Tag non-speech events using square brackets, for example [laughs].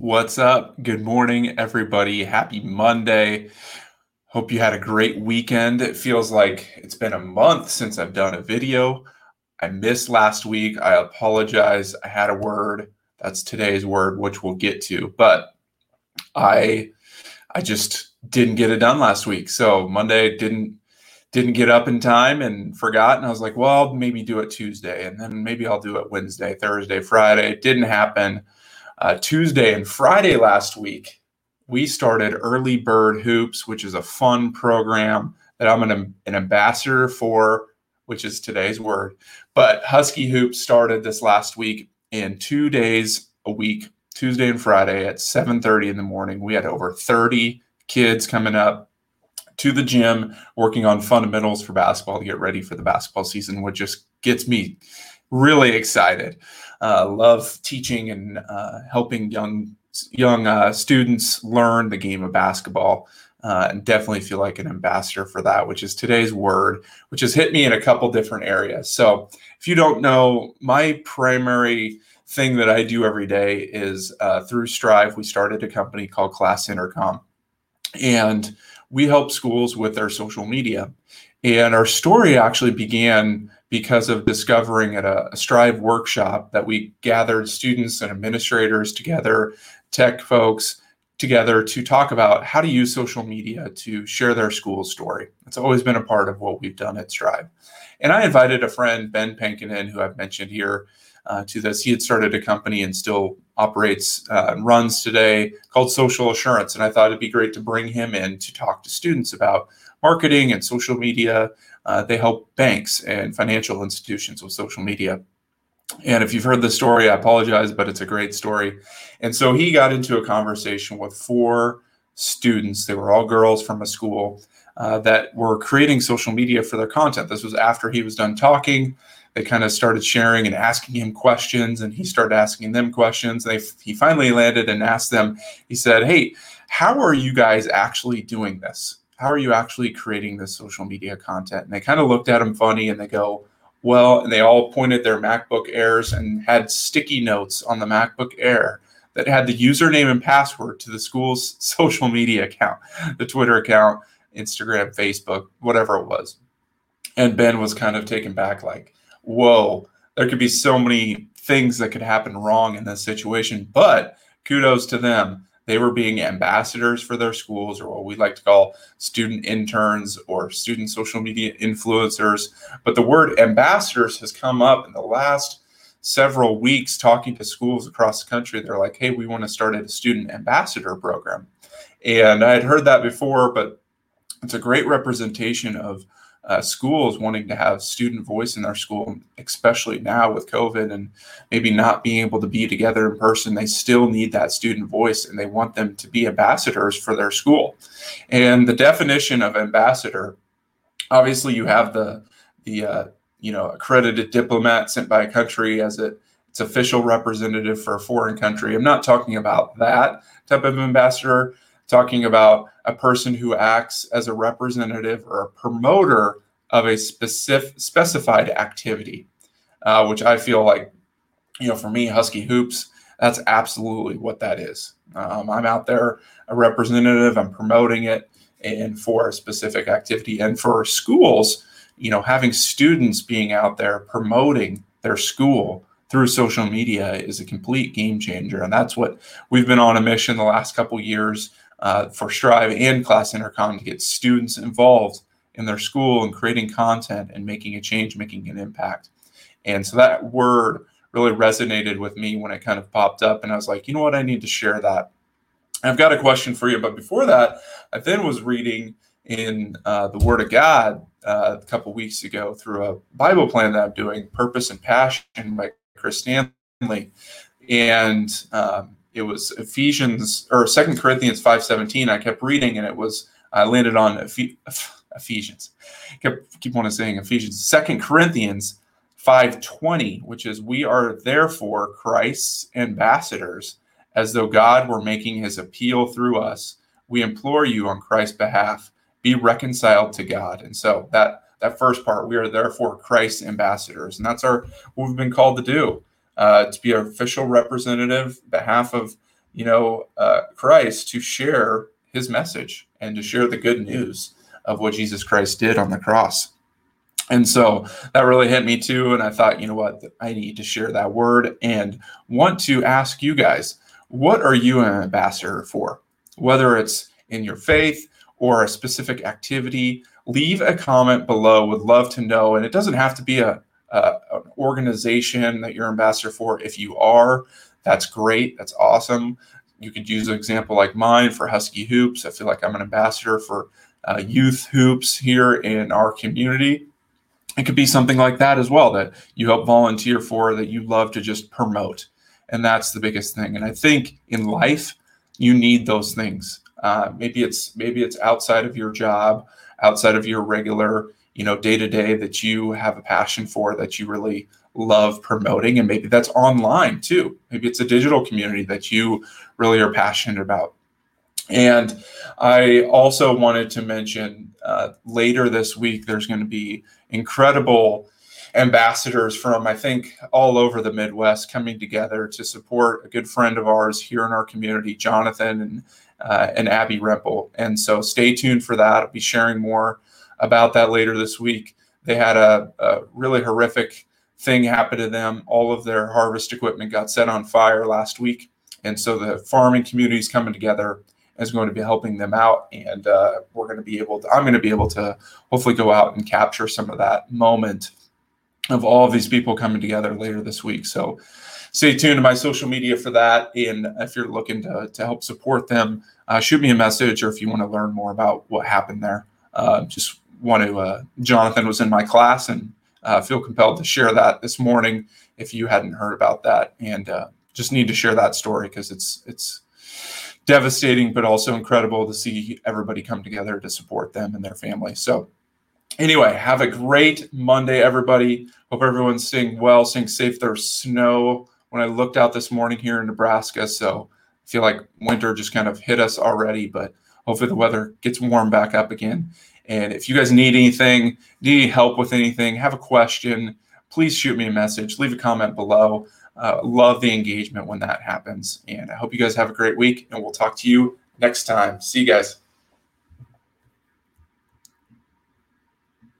What's up? Good morning, everybody. Happy Monday. Hope you had a great weekend. It feels like it's been a month since I've done a video. I missed last week. I apologize. I had a word. That's today's word, which we'll get to. But I I just didn't get it done last week. So Monday didn't didn't get up in time and forgot. And I was like, well, maybe do it Tuesday. And then maybe I'll do it Wednesday, Thursday, Friday. It didn't happen. Uh, Tuesday and Friday last week, we started Early Bird Hoops, which is a fun program that I'm an, an ambassador for, which is today's word. But Husky Hoops started this last week in two days a week, Tuesday and Friday at 7:30 in the morning. We had over 30 kids coming up to the gym working on fundamentals for basketball to get ready for the basketball season, which just gets me really excited. Uh, love teaching and uh, helping young young uh, students learn the game of basketball. Uh, and definitely feel like an ambassador for that, which is today's word, which has hit me in a couple different areas. So, if you don't know, my primary thing that I do every day is uh, through Strive. We started a company called Class Intercom, and we help schools with their social media. And our story actually began because of discovering at a, Strive workshop that we gathered students and administrators together, tech folks together to talk about how to use social media to share their school story. It's always been a part of what we've done at Strive. And I invited a friend, Ben Pankonin, who I've mentioned here, uh, to this. He had started a company and still operates uh, and runs today called Social Assurance. And I thought it'd be great to bring him in to talk to students about marketing and social media. Uh, they help banks and financial institutions with social media. And if you've heard the story, I apologize, but it's a great story. And so he got into a conversation with four students. They were all girls from a school uh, that were creating social media for their content. This was after he was done talking they kind of started sharing and asking him questions and he started asking them questions they he finally landed and asked them he said hey how are you guys actually doing this how are you actually creating this social media content and they kind of looked at him funny and they go well and they all pointed their macbook airs and had sticky notes on the macbook air that had the username and password to the school's [laughs] social media account the twitter account instagram facebook whatever it was and ben was kind of taken back like whoa, there could be so many things that could happen wrong in this situation. But kudos to them. They were being ambassadors for their schools, or what we like to call student interns or student social media influencers. But the word ambassadors has come up in the last several weeks talking to schools across the country. They're like, hey, we want to start a student ambassador program. And I had heard that before, but it's a great representation of uh, schools wanting to have student voice in their school, especially now with COVID and maybe not being able to be together in person, they still need that student voice and they want them to be ambassadors for their school. And the definition of ambassador, obviously, you have the the uh, you know accredited diplomat sent by a country as it its official representative for a foreign country. I'm not talking about that type of ambassador talking about a person who acts as a representative or a promoter of a specific specified activity, uh, which I feel like, you know, for me, Husky Hoops, that's absolutely what that is. Um, I'm out there, a representative, I'm promoting it, and for a specific activity. And for schools, you know, having students being out there promoting their school through social media is a complete game changer. And that's what we've been on a mission the last couple years uh, for Strive and Class Intercom to get students involved in their school and creating content and making a change, making an impact. And so that word really resonated with me when it kind of popped up. And I was like, you know what? I need to share that. I've got a question for you. But before that, I then was reading in uh, the Word of God uh, a couple weeks ago through a Bible plan that I'm doing, Purpose and Passion by Chris Stanley. And um, it was Ephesians or Second Corinthians five seventeen. I kept reading, and it was I landed on [sighs] Ephesians. Kept keep on saying Ephesians. Second Corinthians five twenty, which is we are therefore Christ's ambassadors, as though God were making His appeal through us. We implore you on Christ's behalf, be reconciled to God. And so that that first part, we are therefore Christ's ambassadors, and that's our what we've been called to do uh, to be our official representative behalf of you know, uh, Christ to share his message and to share the good news of what Jesus Christ did on the cross. And so that really hit me too. And I thought, you know what, I need to share that word and want to ask you guys, what are you an ambassador for? Whether it's in your faith or a specific activity, leave a comment below. Would love to know. And it doesn't have to be a, a an organization that you're ambassador for. If you are, that's great. That's awesome. You could use an example like mine for Husky Hoops. I feel like I'm an ambassador for uh, youth hoops here in our community. It could be something like that as well that you help volunteer for, that you love to just promote. And that's the biggest thing. And I think in life, you need those things. Uh, maybe it's maybe it's outside of your job, outside of your regular, you know, day to day that you have a passion for that you really love promoting, and maybe that's online too. Maybe it's a digital community that you really are passionate about. And I also wanted to mention uh, later this week, there's going to be incredible ambassadors from, I think, all over the Midwest coming together to support a good friend of ours here in our community, Jonathan and, uh, and Abby Rempel. And so stay tuned for that. I'll be sharing more about that later this week. They had a, a really horrific thing happen to them. All of their harvest equipment got set on fire last week. And so the farming community is coming together is going to be helping them out. And uh, we're going to be able to, I'm going to be able to hopefully go out and capture some of that moment of all of these people coming together later this week. So stay tuned to my social media for that. And if you're looking to, to help support them, uh, shoot me a message or if you want to learn more about what happened there. Uh, just want to, uh, Jonathan was in my class and uh, feel compelled to share that this morning if you hadn't heard about that. And uh, just need to share that story because it's, it's, devastating, but also incredible to see everybody come together to support them and their family. So, anyway, have a great Monday, everybody. Hope everyone's staying well, staying safe. There's snow when I looked out this morning here in Nebraska. So, I feel like winter just kind of hit us already, but hopefully the weather gets warm back up again. And if you guys need anything, need help with anything, have a question, please shoot me a message, leave a comment below. Uh, love the engagement when that happens. And I hope you guys have a great week, and we'll talk to you next time. See you guys.